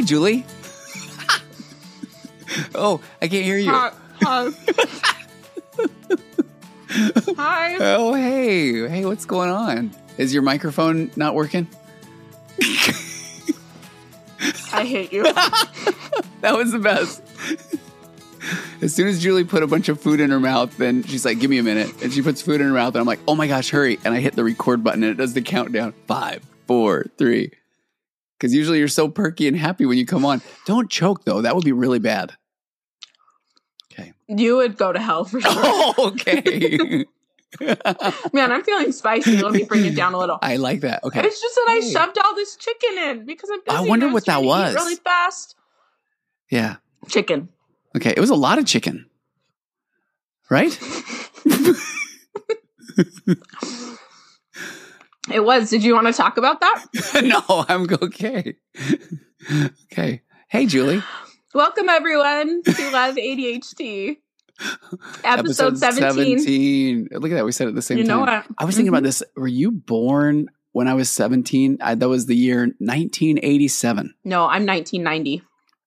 Hey, Julie. oh, I can't hear you. Hi. Hi. Hi. Oh, hey. Hey, what's going on? Is your microphone not working? I hate you. That was the best. As soon as Julie put a bunch of food in her mouth, then she's like, give me a minute. And she puts food in her mouth, and I'm like, oh my gosh, hurry. And I hit the record button, and it does the countdown five, four, three. Because usually you're so perky and happy when you come on. Don't choke, though. That would be really bad. Okay. You would go to hell for sure. Oh, okay. Man, I'm feeling spicy. Let me bring it down a little. I like that. Okay. It's just that I Hey. shoved all this chicken in because I'm busy. I wonder what that trying to eat was. Really fast. Yeah. Chicken. Okay. It was a lot of chicken. Right? It was. Did you want to talk about that? no, I'm okay. okay. Hey, Julie. Welcome everyone to Love ADHD. Episode, 17. 17. Look at that. We said it at the same You know time. what? I was thinking about Mhm. this. Were you born when I was 17? I, that was the year 1987. No, I'm 1990.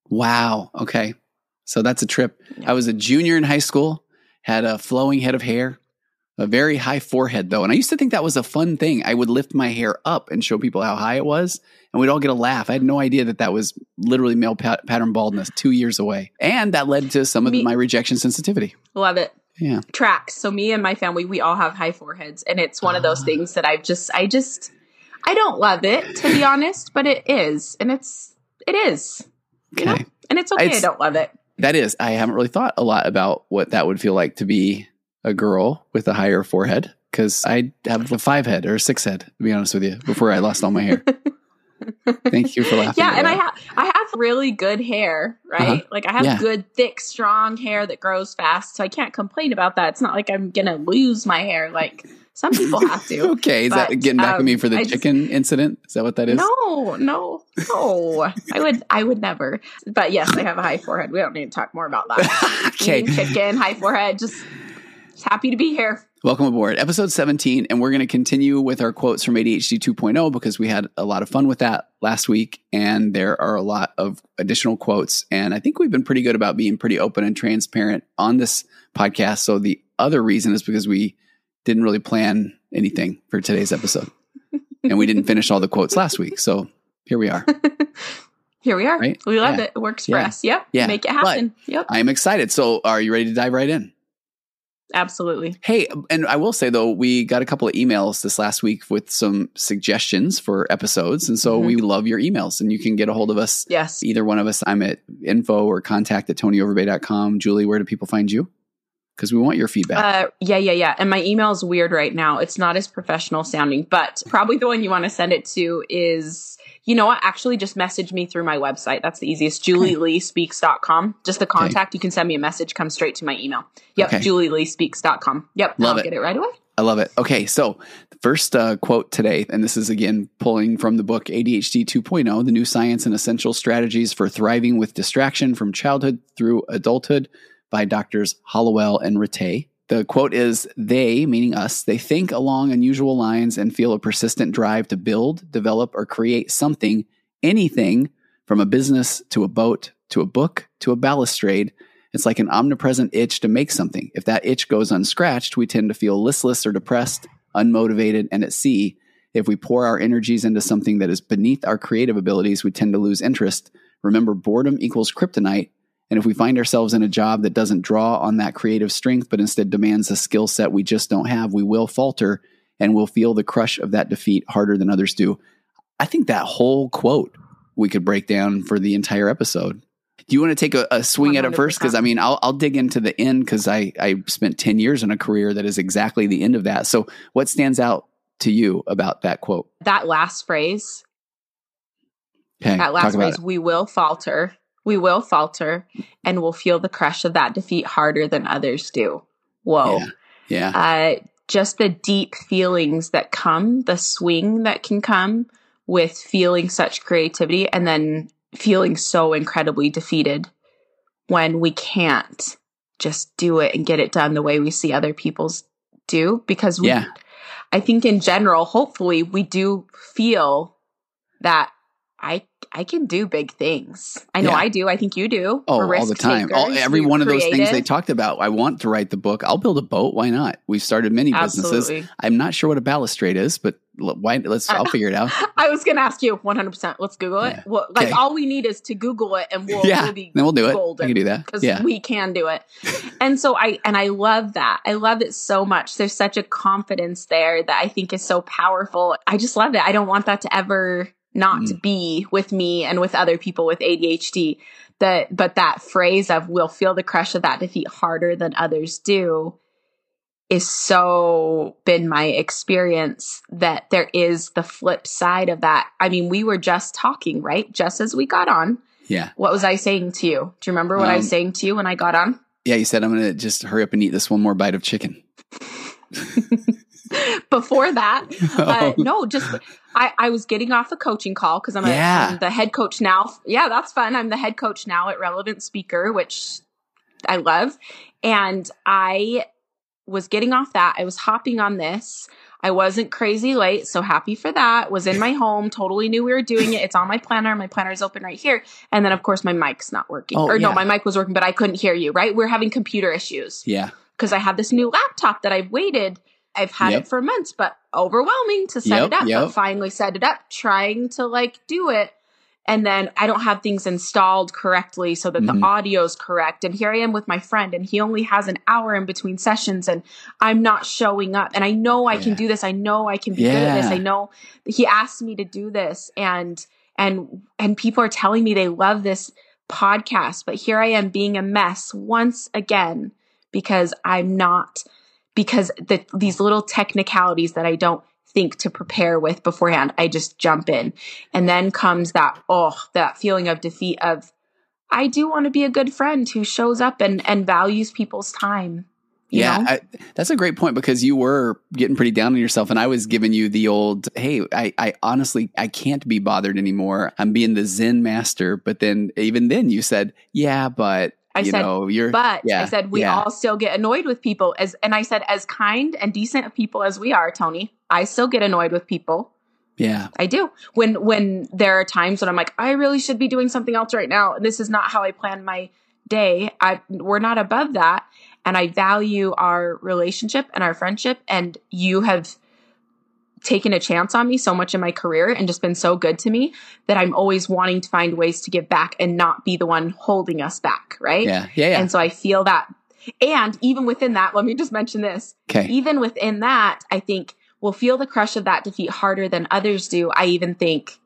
Wow. Okay. So that's a trip. I was a junior in high school, had a flowing head of hair, a very high forehead, though. And I used to think that was a fun thing. I would lift my hair up and show people how high it was, and we'd all get a laugh. I had no idea that that was literally male pat- pattern baldness two years away. And that led to some of Me- my rejection sensitivity. Love it. Yeah. Tracks. So me and my family, we all have high foreheads, and it's one of those Ah. things that I've just, I just, I don't love it to be honest, but it is, and it's, it is, Okay. You know? and it's okay. It's- I don't love it. That is, I haven't really thought a lot about what that would feel like to be a girl with a higher forehead because I have a five head or a six head, to be honest with you, before I lost all my hair. Thank you for laughing. Yeah, and I have, I have really good hair, right? Uh-huh. Like I have Yeah. good, thick, strong hair that grows fast, so I can't complain about that. It's not like I'm gonna lose my hair like some people have to. okay, is that getting back at me um, for the I just- chicken incident? Is that what that is? No, no, no. I would, I would never. But yes, I have a high forehead. We don't need to talk more about that. okay. Eating chicken, high forehead. Just, just happy to be here. Welcome aboard, episode 17. And we're going to continue with our quotes from ADHD 2.0 because we had a lot of fun with that last week. And there are a lot of additional quotes. And I think we've been pretty good about being pretty open and transparent on this podcast. So the other reason is because we didn't really plan anything for today's episode. and we didn't finish all the quotes last week. So here we are. Here we are. Right? We love Yeah. it. It works for Yeah. us. Yep. Yeah. Make it happen. yep. I am excited. So are you ready to dive right in? Absolutely. Hey, and I will say though, we got a couple of emails this last week with some suggestions for episodes. And so Mhm. we love your emails and you can get a hold of us, Yes. either one of us. I'm at info or contact at tonyoverbay.com. Julie, where do people find you? Because we want your feedback. Uh, yeah, yeah, yeah. And my email is weird right now. It's not as professional sounding, but probably the one you want to send it to is, you know what? Actually, just message me through my website. That's the easiest. JulieLeeSpeaks.com. Just the contact. You can send me a message, come straight to my email. Yep, Okay. JulieLeeSpeaks.com. Yep, Love I'll it. get it right away. I love it. Okay, so the first uh, quote today, and this is again pulling from the book ADHD 2.0 The New Science and Essential Strategies for Thriving with Distraction from Childhood Through Adulthood by doctors Hallowell and Ratey. The quote is They, meaning us, they think along unusual lines and feel a persistent drive to build, develop, or create something, anything from a business to a boat to a book to a balustrade it's like an omnipresent itch to make something. If that itch goes unscratched, we tend to feel listless or depressed, unmotivated, and at sea. If we pour our energies into something that is beneath our creative abilities, we tend to lose interest. Remember, boredom equals kryptonite. And if we find ourselves in a job that doesn't draw on that creative strength, but instead demands a skill set we just don't have, we will falter and we'll feel the crush of that defeat harder than others do. I think that whole quote we could break down for the entire episode. Do you want to take a, a swing at it first? Because I mean, I'll, I'll dig into the end because I, I spent 10 years in a career that is exactly the end of that. So, what stands out to you about that quote? That last phrase, Okay, that last phrase, we will falter. We will falter and we'll feel the crush of that defeat harder than others do. Whoa. Yeah. Yeah. uh, just the deep feelings that come, the swing that can come with feeling such creativity and then feeling so incredibly defeated when we can't just do it and get it done the way we see other people's do. Because we, Yeah. I think in general, hopefully, we do feel that I I can do big things. I know Yeah. I do. I think you do. Oh, all the time. All, every one of those things they talked about. I want to write the book. I'll build a boat. Why not? We've started many businesses. I'm not sure what a balustrade is, but why? Let's. I'll figure it out. I was going to ask you 100%. Let's Google it. Yeah. Well, like Okay. all we need is to Google it and we'll, yeah, we'll be then we'll do it. golden I can do that. because Yeah, we can do it. and so I and I love that. I love it so much. There's such a confidence there that I think is so powerful. I just love it. I don't want that to ever not Mm. be with me and with other people with ADHD. That but that phrase of we'll feel the crush of that defeat harder than others do is so been my experience that there is the flip side of that. I mean, we were just talking, right? Just as we got on. yeah, What was I saying to you? Do you remember what I was Um, saying to you when I got on? yeah. You said I'm going to just hurry up and eat this one more bite of chicken. Before that, uh, Oh, no, just I, I was getting off a coaching call because I'm, Yeah. I'm the head coach now. Yeah, that's fun. I'm the head coach now at Relevant Speaker, which I love. And I was getting off that. I was hopping on this. I wasn't crazy late, so happy for that. Was in my home, totally knew we were doing it. It's on my planner. My planner is open right here. And then, of course, my mic's not working. Oh, or no, my mic was working, but I couldn't hear you, right? We're having computer issues yeah, because I have this new laptop that I've waited. I've had Yep. it for months, but overwhelming to set Yep, it up. yep. But finally set it up, trying to like do it. And then I don't have things installed correctly so that Mhm. the audio's correct. And here I am with my friend, and he only has an hour in between sessions, and I'm not showing up. And I know I can do this. I know I can be good at this. I know he asked me to do this, and and and people are telling me they love this podcast, but here I am being a mess once again because I'm not because the these little technicalities that I don't think to prepare with beforehand, I just jump in. And then comes that oh, that feeling of defeat of I do want to be a good friend who shows up and and values people's time. you yeah. I, that's a great point because you were getting pretty down on yourself, and I was giving you the old, "Hey, I, I honestly, I can't be bothered anymore. I'm being the Zen master." But then, even then, you said, "Yeah, but I you said, know, you're." But yeah, I said we yeah. all still get annoyed with people as and I said as kind and decent of people as we are, Tony, I still get annoyed with people. yeah, I do. When when there are times when I'm like, I really should be doing something else right now. This is not how I planned my day. I we're not above that. And I value our relationship and our friendship. And you have taken a chance on me so much in my career and just been so good to me that I'm always wanting to find ways to give back and not be the one holding us back. Right. yeah, yeah, yeah. And so I feel that. And even within that, let me just mention this Okay, even within that, I think we'll feel the crush of that defeat harder than others do. I even think,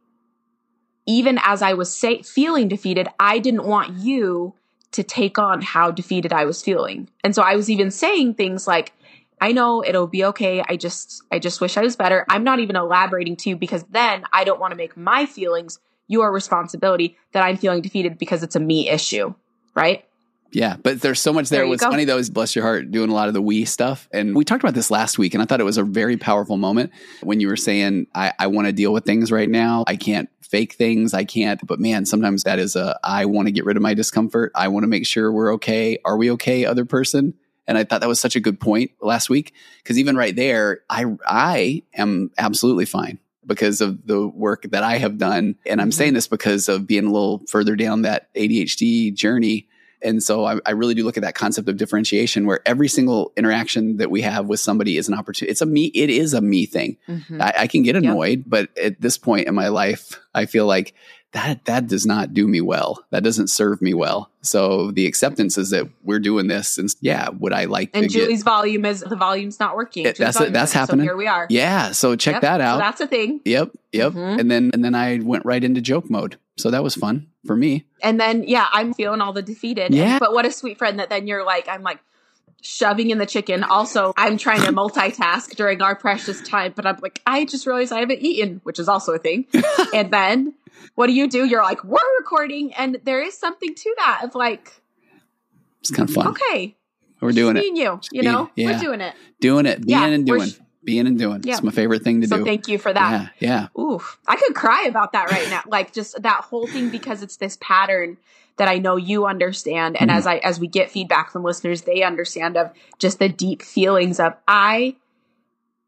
even as I was say, feeling defeated, I didn't want you to take on how defeated I was feeling. And so I was even saying things like, I know it'll be okay. I just, I just wish I was better. I'm not even elaborating to you because then I don't want to make my feelings your responsibility that I'm feeling defeated because it's a me issue. Right. Yeah, but there's so much there. There What's go. funny though is bless your heart doing a lot of the we stuff. And we talked about this last week, and I thought it was a very powerful moment when you were saying, I, I want to deal with things right now. I can't fake things. I can't, but man, sometimes that is a I want to get rid of my discomfort. I want to make sure we're okay. Are we okay, other person? And I thought that was such a good point last week. Because even right there, I I am absolutely fine because of the work that I have done. And I'm Mhm. saying this because of being a little further down that ADHD journey. And so I, I really do look at that concept of differentiation where every single interaction that we have with somebody is an opportunity. It's a me, it is a me thing. Mhm. I, I can get annoyed, but at this point in my life, I feel like that that does not do me well. That doesn't serve me well. So the acceptance is that we're doing this, and yeah, would I like And to get? Julie's volume is the volume's not working. It- that's it- that's happening. So here we are. Yeah, so check Yep, that out. So that's a thing. Yep, yep. Mhm. And then and then I went right into joke mode. So that was fun for me. And then yeah, I'm feeling all the defeated. Yeah. But what a sweet friend that then you're like, I'm like shoving in the chicken. Also, I'm trying to multitask during our precious time, but I'm like, I just realized I haven't eaten, which is also a thing. and then what do you do? You're like, we're recording, and there is something to that of like, It's kind of fun. okay, We're doing me it, and you, you know, yeah. we're doing it. doing it, being Yeah, and doing, sh- being and doing. Yeah. It's my favorite thing to do. So do. thank you for that. Yeah, yeah. Ooh, I could cry about that right now. Like just that whole thing because it's this pattern that I know you understand. And Mhm. as I as we get feedback from listeners, they understand of just the deep feelings of I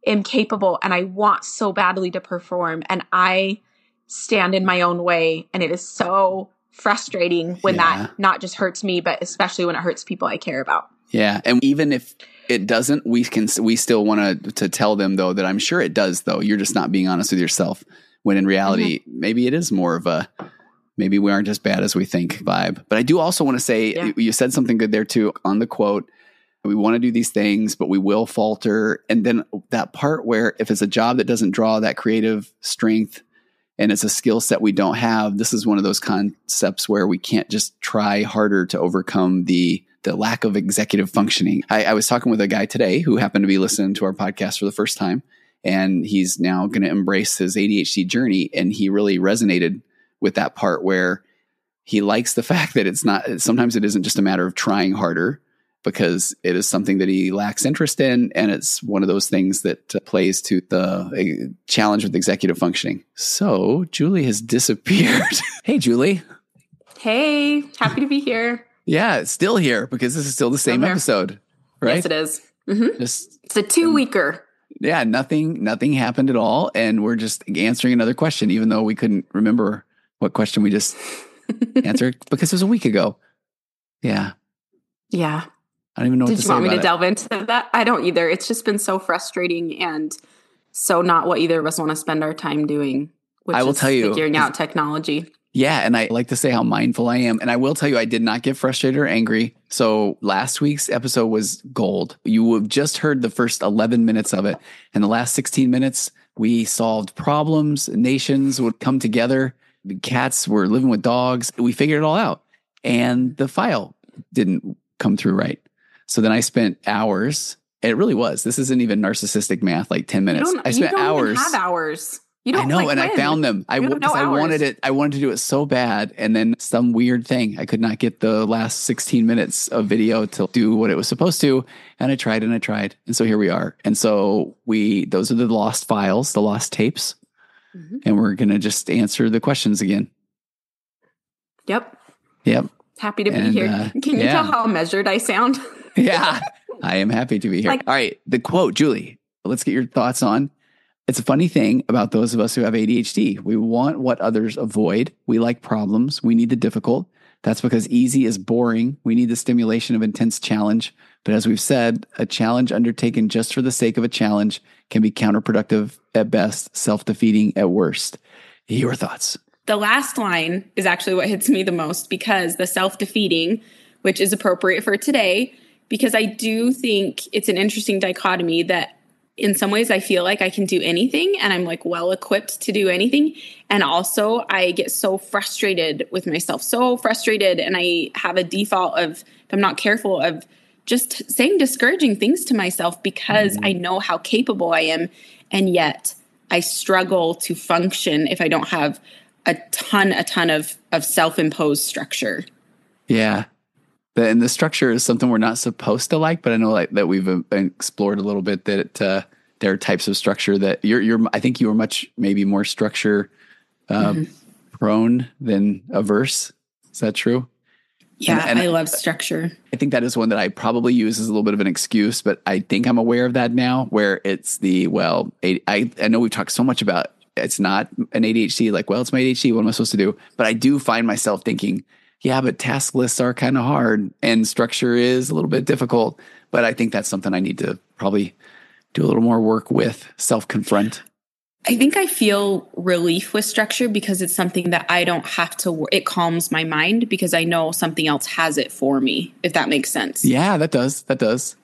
am capable and I want so badly to perform and I stand in my own way. And it is so frustrating when Yeah. that not just hurts me, but especially when it hurts people I care about. Yeah, and even if it doesn't, we can we still want to to tell them though that I'm sure it does. Though you're just not being honest with yourself. When in reality, mm-hmm. maybe it is more of a maybe we aren't as bad as we think vibe. But I do also want to say Yeah. you said something good there too on the quote. We want to do these things, but we will falter. And then that part where if it's a job that doesn't draw that creative strength and it's a skill set we don't have, this is one of those concepts where we can't just try harder to overcome the the lack of executive functioning. I, I was talking with a guy today who happened to be listening to our podcast for the first time, and he's now going to embrace his ADHD journey, and he really resonated with that part where he likes the fact that it's not sometimes it isn't just a matter of trying harder because it is something that he lacks interest in and it's one of those things that uh, plays to the uh, challenge with executive functioning so julie has disappeared hey julie Hey, happy to be here. Yeah still here because this is still the same episode right Yes, it is. Mhm. just It's a two weeker. yeah nothing nothing happened at all and we're just answering another question even though we couldn't remember what question we just answered because it was a week ago yeah Yeah. i don't even know what Did you want me to it. delve into that? I don't either. It's just been so frustrating and so not what either of us want to spend our time doing. Which I will is tell you, figuring out technology. Yeah, and I like to say how mindful I am. And I will tell you, I did not get frustrated or angry. So last week's episode was gold. You have just heard the first 11 minutes of it. And the last 16 minutes, we solved problems. Nations would come together. The cats were living with dogs. We figured it all out. And the file didn't come through right. So then I spent hours. It really was. This isn't even narcissistic math, like 10 minutes. I spent hours. have hours. You don't I know, like, and I found them. I because no I wanted it. I wanted to do it so bad, and then some weird thing. I could not get the last 16 minutes of video to do what it was supposed to, and I tried and I tried, and so here we are. And so we those are the lost files, the lost tapes, Mhm. and we're gonna just answer the questions again. Yep. Yep. Happy to be here. uh, Can you yeah. tell how measured I sound? yeah, I am happy to be here. Like- All right, the quote, Julie. Let's get your thoughts on. It's a funny thing about those of us who have ADHD. We want what others avoid. We like problems. We need the difficult. That's because easy is boring. We need the stimulation of intense challenge. But as we've said, a challenge undertaken just for the sake of a challenge can be counterproductive at best, self defeating at worst. Your thoughts? The last line is actually what hits me the most because the self defeating, which is appropriate for today, because I do think it's an interesting dichotomy that in some ways I feel like I can do anything and I'm like well equipped to do anything. And also I get so frustrated with myself, so frustrated. And I have a default of, if I'm not careful, of just saying discouraging things to myself because mm-hmm. I know how capable I am. And yet I struggle to function if I don't have a ton, a ton of, of self imposed structure. Yeah. And the structure is something we're not supposed to like, but I know like that we've uh, explored a little bit that uh, there are types of structure that you're, you're, I think you are much maybe more structure uh, prone than averse. Is that true? Yeah, And- and- I love structure. I think that is one that I probably use as a little bit of an excuse, but I think I'm aware of that now where it's the, well, I I know we've talked so much about it's not an ADHD, like, well, it's my ADHD. What am I supposed to do? But I do find myself thinking, yeah, but task lists are kind of hard and structure is a little bit difficult. But I think that's something I need to probably do a little more work with, self confront. I think I feel relief with structure because it's something that I don't have to, it calms my mind because I know something else has it for me, if that makes sense. Yeah, that does. That does.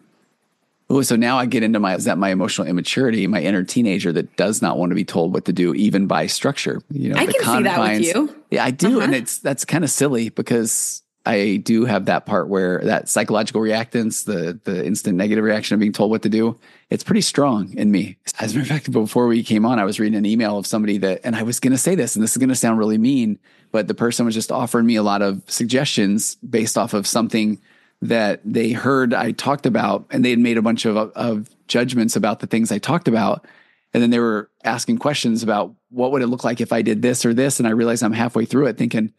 Oh, so now I get into my is that my emotional immaturity, my inner teenager that does not want to be told what to do, even by structure. You know, I can see that with you. Yeah, I do, and Uh-huh. it's that's kind of silly because I do have that part where that psychological reactance, the the instant negative reaction of being told what to do, it's pretty strong in me. As a matter of fact, before we came on, I was reading an email of somebody that, and I was going to say this, and this is going to sound really mean, but the person was just offering me a lot of suggestions based off of something that they heard I talked about, and they had made a bunch of of judgments about the things I talked about. And then they were asking questions about what would it look like if I did this or this. And I realized I'm halfway through it thinking,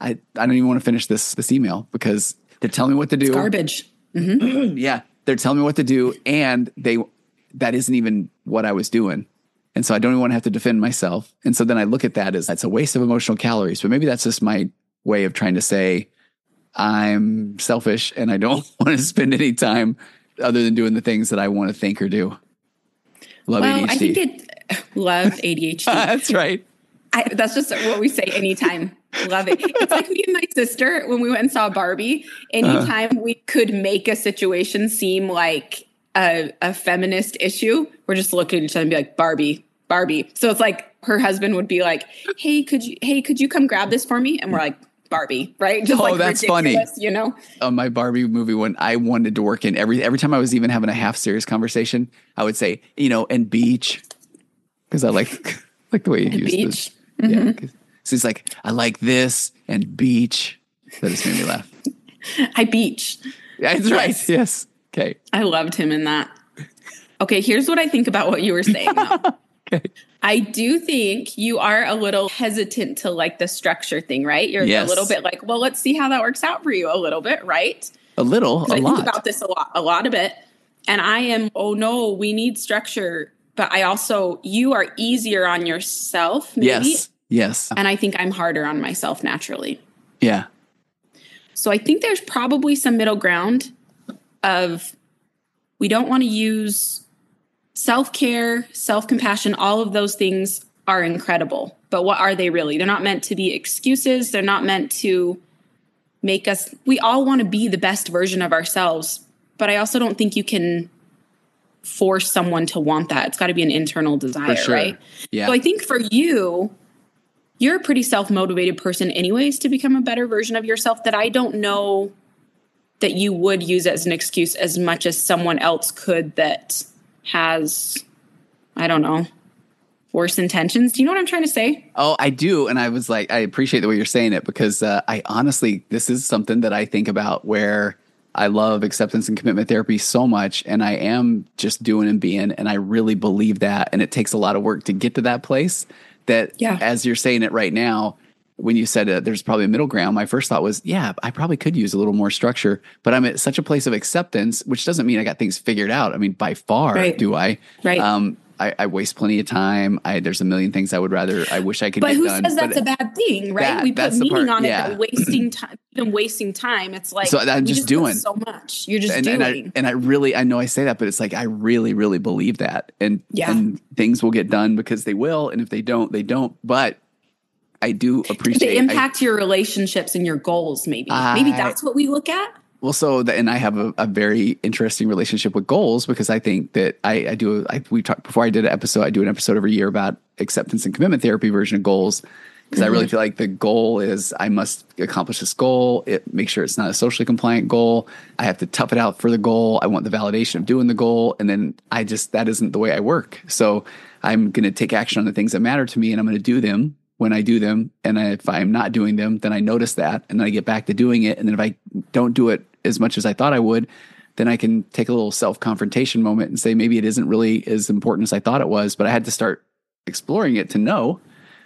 I, I don't even want to finish this this email because they're telling me what to do. Garbage. Mm-hmm. Yeah. They're telling me what to do. And they that isn't even what I was doing. And so I don't even want to have to defend myself. And so then I look at that as that's a waste of emotional calories. But maybe that's just my way of trying to say I'm selfish and I don't want to spend any time other than doing the things that I want to think or do. Love well, ADHD. I think it love ADHD. that's right. I, that's just what we say anytime. Love it. It's like me and my sister when we went and saw Barbie. Anytime uh, we could make a situation seem like a, a feminist issue, we're just looking at each other and be like, Barbie, Barbie. So it's like her husband would be like, Hey, could you hey, could you come grab this for me? And we're like, Barbie, right? Just oh, like that's funny. You know, uh, my Barbie movie when I wanted to work in every every time I was even having a half serious conversation, I would say, you know, and beach because I like like the way you use beach. This. Mm-hmm. Yeah, so he's like, I like this and beach. That just made me laugh. I beach. That's yes. right. Yes. Okay. I loved him in that. Okay, here's what I think about what you were saying. Okay. I do think you are a little hesitant to like the structure thing, right? You're yes. a little bit like, well, let's see how that works out for you a little bit, right? A little, a I lot. think about this a lot, a lot of it. And I am, oh no, we need structure. But I also, you are easier on yourself, maybe. Yes. Yes. And I think I'm harder on myself naturally. Yeah. So I think there's probably some middle ground of we don't want to use self care, self compassion, all of those things are incredible. But what are they really? They're not meant to be excuses. They're not meant to make us, we all want to be the best version of ourselves. But I also don't think you can force someone to want that. It's got to be an internal desire, sure. right? Yeah. So I think for you, you're a pretty self motivated person, anyways, to become a better version of yourself that I don't know that you would use as an excuse as much as someone else could that has, I don't know, worse intentions. Do you know what I'm trying to say? Oh, I do. And I was like, I appreciate the way you're saying it because uh, I honestly, this is something that I think about where I love acceptance and commitment therapy so much. And I am just doing and being. And I really believe that. And it takes a lot of work to get to that place that, yeah. as you're saying it right now, when you said uh, there's probably a middle ground, my first thought was, yeah, I probably could use a little more structure, but I'm at such a place of acceptance, which doesn't mean I got things figured out. I mean, by far, right. do I? Right. Um, I, I, waste plenty of time. I, there's a million things I would rather. I wish I could. But who done, says that's a bad thing, right? That, we put meaning part, on it. yeah. wasting time, even wasting time. It's like so I'm just, just doing so much. You're just and, doing. And I, and I, really, I know I say that, but it's like I really, really believe that, and yeah. and things will get done because they will, and if they don't, they don't. But I do appreciate. They impact I, your relationships and your goals. Maybe, I, maybe that's what we look at. Well, so the, and I have a, a, very interesting relationship with goals because I think that I, I do. I, we talked before I did an episode. I do an episode every year about acceptance and commitment therapy version of goals because mm-hmm. I really mm-hmm. feel like the goal is I must accomplish this goal. It make sure it's not a socially compliant goal. I have to tough it out for the goal. I want the validation of doing the goal, and then I just that isn't the way I work. So I'm going to take action on the things that matter to me, and I'm going to do them when I do them. And if I'm not doing them, then I notice that and then I get back to doing it. And then if I don't do it as much as I thought I would, then I can take a little self confrontation moment and say, maybe it isn't really as important as I thought it was, but I had to start exploring it to know.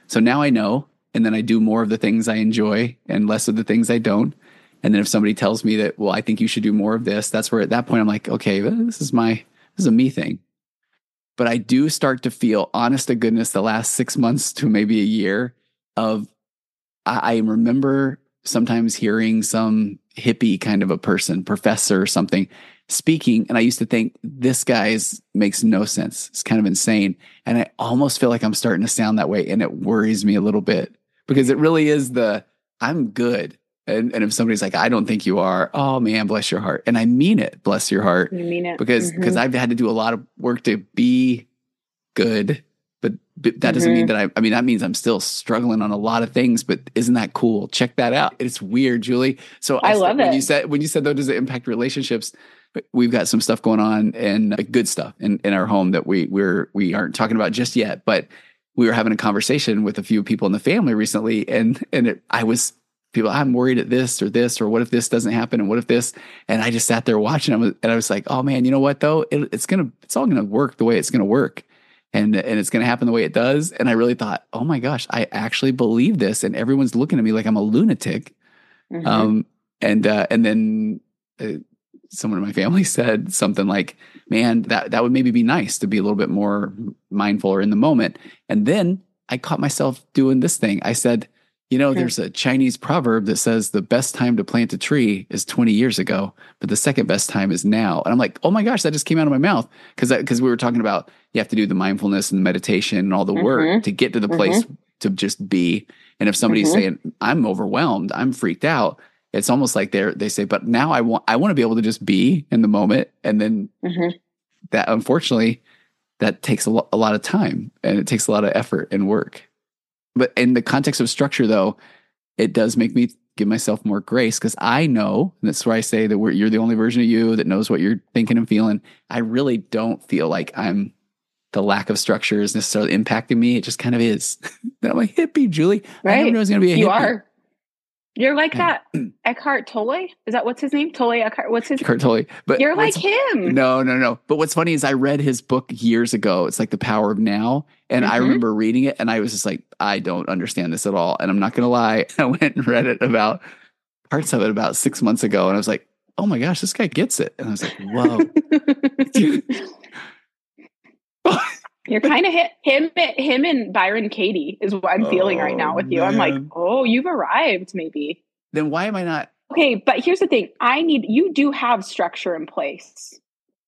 So now I know. And then I do more of the things I enjoy and less of the things I don't. And then if somebody tells me that, well, I think you should do more of this, that's where at that point I'm like, okay, this is my, this is a me thing but I do start to feel, honest to goodness, the last six months to maybe a year of, I, I remember sometimes hearing some hippie kind of a person, professor or something speaking. And I used to think this guy's makes no sense. It's kind of insane. And I almost feel like I'm starting to sound that way. And it worries me a little bit because it really is the I'm good. And, and if somebody's like, I don't think you are, oh man, bless your heart. And I mean it, bless your heart. You mean it. Because because mm-hmm. I've had to do a lot of work to be good. But, but that doesn't mm-hmm. mean that I I mean that means I'm still struggling on a lot of things, but isn't that cool? Check that out. It's weird, Julie. So I, I love when it. you said when you said though, does it impact relationships? We've got some stuff going on and uh, good stuff in, in our home that we we're we aren't talking about just yet, but we were having a conversation with a few people in the family recently and and it, I was people, I'm worried at this or this, or what if this doesn't happen? And what if this? And I just sat there watching them and I was like, oh man, you know what though? It, it's going to, it's all going to work the way it's going to work. And, and it's going to happen the way it does. And I really thought, oh my gosh, I actually believe this. And everyone's looking at me like I'm a lunatic. Mm-hmm. Um, and, uh, and then, uh, someone in my family said something like, "Man, that that would maybe be nice to be a little bit more mindful or in the moment." And then I caught myself doing this thing. I said, "You know, there's a Chinese proverb that says the best time to plant a tree is 20 years ago, but the second best time is now." And I'm like, "Oh my gosh, that just came out of my mouth because because we were talking about you have to do the mindfulness and the meditation and all the work Mhm. to get to the place to just be. And if somebody's Mhm. saying, "I'm overwhelmed, I'm freaked out," it's almost like they're they say, "But now I want I want to be able to just be in the moment." And then hmm that unfortunately that takes a, lo- a lot of time and it takes a lot of effort and work but in the context of structure though it does make me give myself more grace because i know and that's where i say that we're, you're the only version of you that knows what you're thinking and feeling. I really don't feel like i'm the lack of structure is necessarily impacting me. It just kind of is. I'm like hippie julie. I never Right. knew i was going to be a You hippie. are. You're like that Eckhart Tolle. Is that what's his name? Tolle Eckhart. What's his? Kurt Tolle. but You're like him. No, no, no. But what's funny is I read his book years ago. It's like The Power of Now. And I Mhm. remember reading it and I was just like, I don't understand this at all. And I'm not going to lie. I went and read it about parts of it about six months ago. And I was like, oh my gosh, this guy gets it. And I was like, whoa. You're kind of hit, him. Him and Byron Katie is what I'm feeling right now Oh, with you. I'm like, oh, you've arrived, maybe. then why am I not? Okay, but here's the thing. I need you do have structure in place.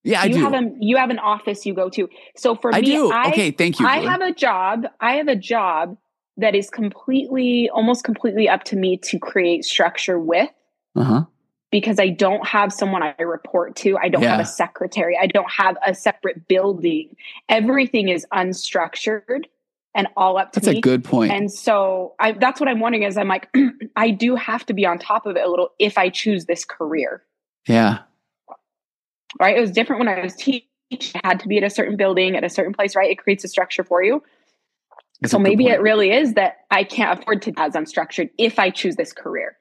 Yeah, I you do. have a you have an office you go to. So for I me, do. I okay, thank you. I Julie. have a job. I have a job that is completely, almost completely up to me to create structure with uh-huh. Because I don't have someone I report to. I don't have a secretary. I don't have a separate building. Everything is unstructured and all up to That's me. a good point. And so I, that's what I'm wondering is I'm like, I do have to be on top of it a little if I choose this career, yeah. right? It was different when I was teaching. I had to be at a certain building at a certain place, right? It creates a structure for you. That's so maybe point. it really is that I can't afford to be as unstructured if I choose this career.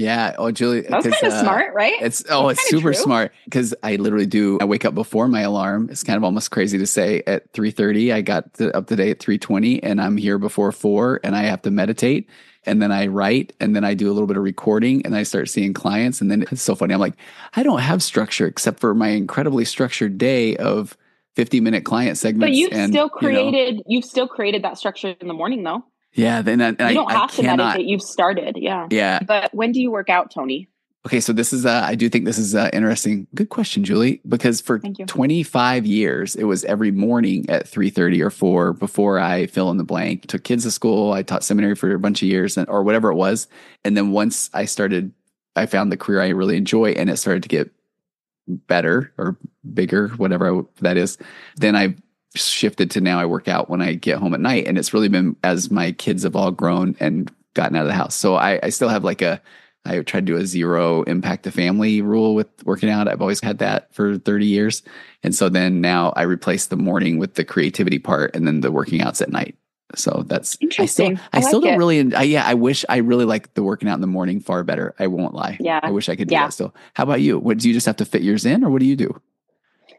Yeah. Oh, Julie. That's kind of uh, smart, right? It's oh, That's it's super true. smart because I literally do. I wake up before my alarm. It's kind of almost crazy to say at three thirty. I got to, up today at three twenty, and I'm here before four, and I have to meditate, and then I write, and then I do a little bit of recording, and I start seeing clients, and then it's so funny. I'm like, I don't have structure except for my incredibly structured day of fifty minute client segments. but you've and, still you know, created you've still created that structure in the morning though. Yeah. Then I, and You I, don't I have to cannot. meditate. You've started. Yeah. Yeah. But when do you work out, Tony? Okay, so this is uh, I do think this is uh, interesting. Good question, Julie, because for 25 years it was every morning at 3:30 or 4 before I fill in the blank. Took kids to school, I taught seminary for a bunch of years and, or whatever it was. And then once I started I found the career I really enjoy and it started to get better or bigger, whatever I, that is. Then I shifted to now I work out when I get home at night and it's really been as my kids have all grown and gotten out of the house. So I, I still have like a I try to do a zero impact to family rule with working out. I've always had that for 30 years. And so then now I replace the morning with the creativity part and then the working outs at night. So that's Interesting. I still, I I still like don't it. really, I, yeah, I wish I really like the working out in the morning far better. I won't lie. Yeah. I wish I could do Yeah. that still. How about you? What do you just have to fit yours in or what do you do?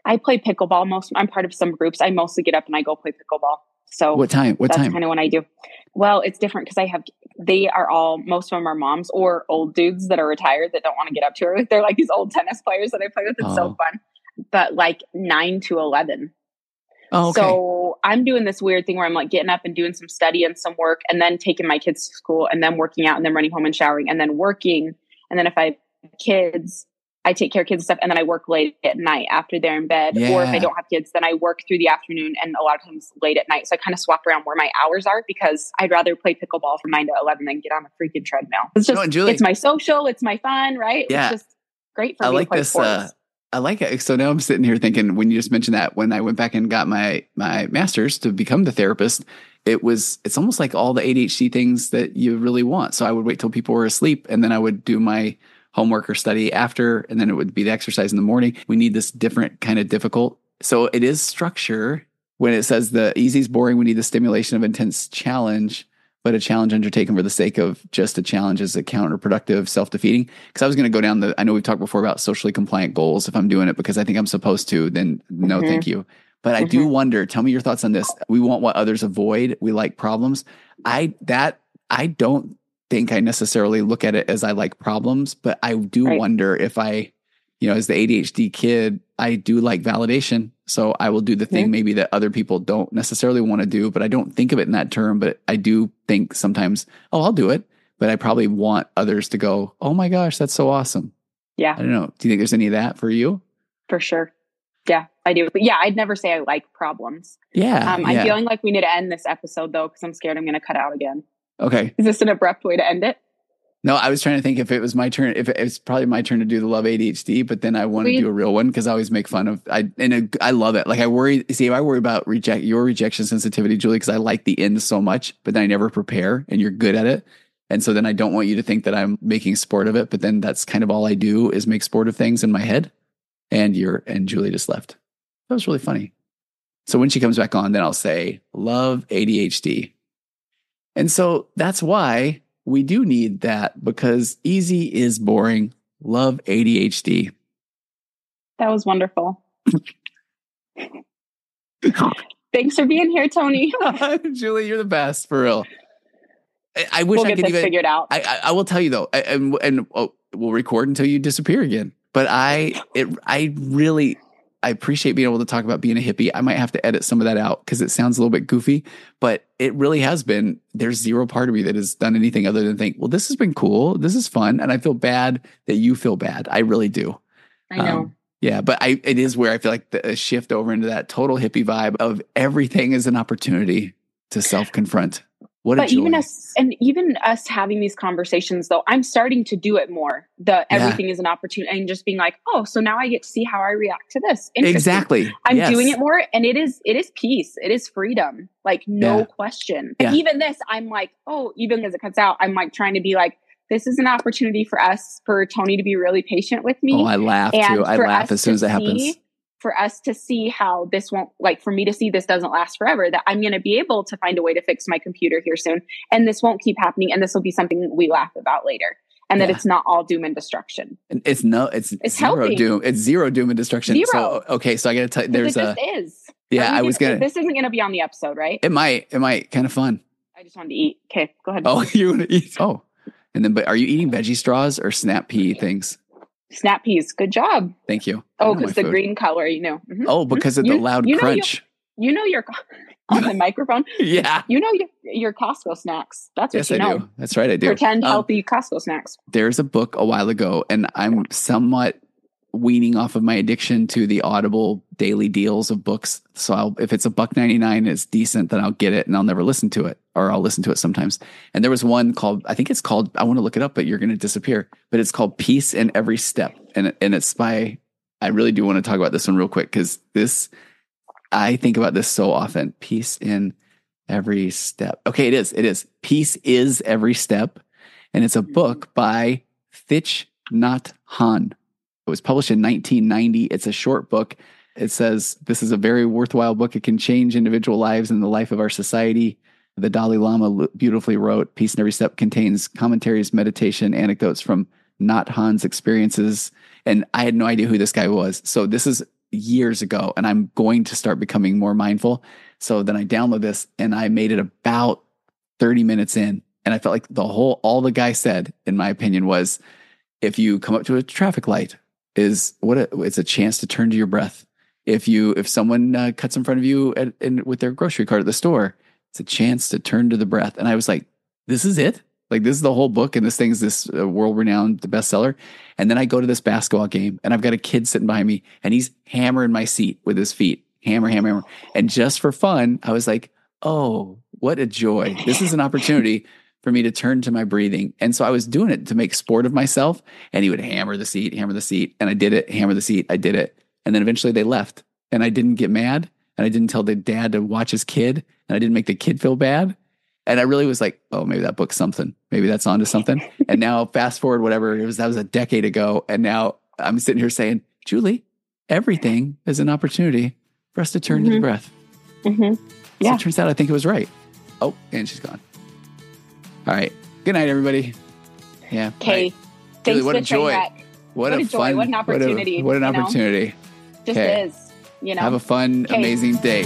I play pickleball most I'm part of some groups. I mostly get up and I go play pickleball. So What time? What that's time? kind of when I do. Well, it's different because I have they are all most of them are moms or old dudes that are retired that don't want to get up too early. They're like these old tennis players that I play with. It's Oh. so uh-huh. fun. But like nine to eleven. oh, okay. So I'm doing this weird thing where I'm like getting up and doing some study and some work and then taking my kids to school and then working out and then running home and showering and then working. And then if I have kids, I take care of kids and stuff and then I work late at night after they're in bed. Or if I don't have kids, then I work through the afternoon and a lot of times late at night. So I kind of swap around where my hours are because I'd rather play pickleball from nine to 11 than get on a freaking treadmill. It's just, Julie- it's my social, it's my fun, right? Yeah. It's just great for I me like this. Uh, I like it. So now I'm sitting here thinking when you just mentioned that when I went back and got my my master's to become the therapist, it was it's almost like all the ADHD things that you really want. So I would wait till people were asleep and then I would do my homework or study after, and then it would be the exercise in the morning. We need this different kind of difficult. So it is structure. When it says the easy is boring, we need the stimulation of intense challenge but a challenge undertaken for the sake of just a challenge is a counterproductive, self defeating. Because I was going to go down the, I know we've talked before about socially compliant goals. If I'm doing it because I think I'm supposed to, then no, Mhm. thank you. But I do wonder, tell me your thoughts on this. We want what others avoid. We like problems. I, that, I don't think I necessarily look at it as I like problems, but I do Right. wonder if I, you know, as the ADHD kid, I do like validation. So I will do the thing maybe that other people don't necessarily want to do, but I don't think of it in that term. But I do think sometimes, oh, I'll do it. But I probably want others to go, oh my gosh, that's so awesome. Yeah. I don't know. Do you think there's any of that for you? For sure. Yeah, I do. But yeah, I'd never say I like problems. Yeah. Um, yeah. I'm feeling like we need to end this episode though, because I'm scared I'm going to cut out again. Okay. Is this an abrupt way to end it? No, I was trying to think if it was my turn, if it's probably my turn to do the love ADHD, but then I want to do a real one because I always make fun of I and it, I love it. Like I worry, see, I worry about reject your rejection sensitivity, Julie, because I like the end so much, but then I never prepare, and you're good at it, and so then I don't want you to think that I'm making sport of it, but then that's kind of all I do is make sport of things in my head. And you're and Julie just left. That was really funny. So when she comes back on, then I'll say love ADHD. And so that's why we do need that because easy is boring. Love ADHD. That was wonderful. Thanks for being here, Tony. Julie, you're the best for real. I, I wish we'll I could even. figured out. I, I, I will tell you though, I- and and oh, we'll record until you disappear again. But I, it, I really, I appreciate being able to talk about being a hippie. I might have to edit some of that out because it sounds a little bit goofy, but it really has been. There's zero part of me that has done anything other than think, well, this has been cool, this is fun, and I feel bad that you feel bad. I really do. I know. Um, yeah, but I it is where I feel like the shift over into that total hippie vibe of everything is an opportunity to self confront. What but even us and even us having these conversations though i'm starting to do it more the everything is an opportunity and just being like oh so now i get to see how i react to this exactly. i'm Yes. doing it more and it is it is peace it is freedom like no Yeah. question Yeah. and even this i'm like oh even as it cuts out i'm like trying to be like this is an opportunity for us for tony to be really patient with me Oh, I laugh too. I laugh as soon as it happens. For us to see how this won't like for me to see this doesn't last forever that i'm going to be able to find a way to fix my computer here soon and this won't keep happening and this will be something we laugh about later and that it's not all doom and destruction It's no, it's, It's zero helping. doom. It's zero doom and destruction. Zero. So okay, so I got to tell you, there's it a is yeah. I was gonna. this isn't to be on the episode right It might. It might. Kind of fun. i just wanted to eat okay go ahead Oh, you want to eat? Oh, and then but are you eating veggie straws or snap pea things? Snap peas good job Thank you. Oh because the food. green color you know Mhm. Oh, because of the You- loud you know you- crunch. you know your on the microphone yeah. you know your, your costco snacks that's what Yes, you I know do. That's right. I do. pretend Um, healthy costco snacks there's a book a while ago, and I'm somewhat weaning off of my addiction to the Audible daily deals of books. So I'll, if it's a buck ninety nine, it's decent, then I'll get it, and I'll never listen to it, or I'll listen to it sometimes. And there was one called, I think it's called, I want to look it up, but you're going to disappear. But it's called Peace in Every Step, and and it's by. I really do want to talk about this one real quick because this, I think about this so often. Peace in every step. Okay, it is. It is. Peace is every step. And it's a book by Thich Nhat Hanh. It was published in 1990. It's a short book. It says this is a very worthwhile book. It can change individual lives and the life of our society. The Dalai Lama beautifully wrote Peace in Every Step contains commentaries, meditation, anecdotes from Nhat Hanh's experiences. And I had no idea who this guy was. So this is years ago, and I'm going to start becoming more mindful. So then I download this and I made it about 30 minutes in. And I felt like the whole, all the guy said, in my opinion, was if you come up to a traffic light, is what a, it's a chance to turn to your breath. If you, if someone uh, cuts in front of you at, in, with their grocery cart at the store, it's a chance to turn to the breath. And I was like, this is it. Like this is the whole book, and this thing's this uh, world renowned the bestseller. And then I go to this basketball game, and I've got a kid sitting behind me, and he's hammering my seat with his feet, hammer, hammer, hammer. And just for fun, I was like, oh, what a joy! This is an opportunity for me to turn to my breathing. And so I was doing it to make sport of myself. And he would hammer the seat, hammer the seat, and I did it. Hammer the seat, I did it. And then eventually they left, and I didn't get mad, and I didn't tell the dad to watch his kid, and I didn't make the kid feel bad. And I really was like, oh, maybe that book's something. Maybe that's onto something. and now, fast forward, whatever it was, that was a decade ago. And now I'm sitting here saying, Julie, everything is an opportunity for us to turn to the Mhm. breath. Mm-hmm. So Yeah. it turns out I think it was right. Oh, and she's gone. All right. Good night, everybody. Yeah. Okay. Thanks what a joy. What, what a joy. fun, What an What, opportunity, a, what an you know? opportunity. Just Okay. is. You know. Have a fun, Okay. amazing day.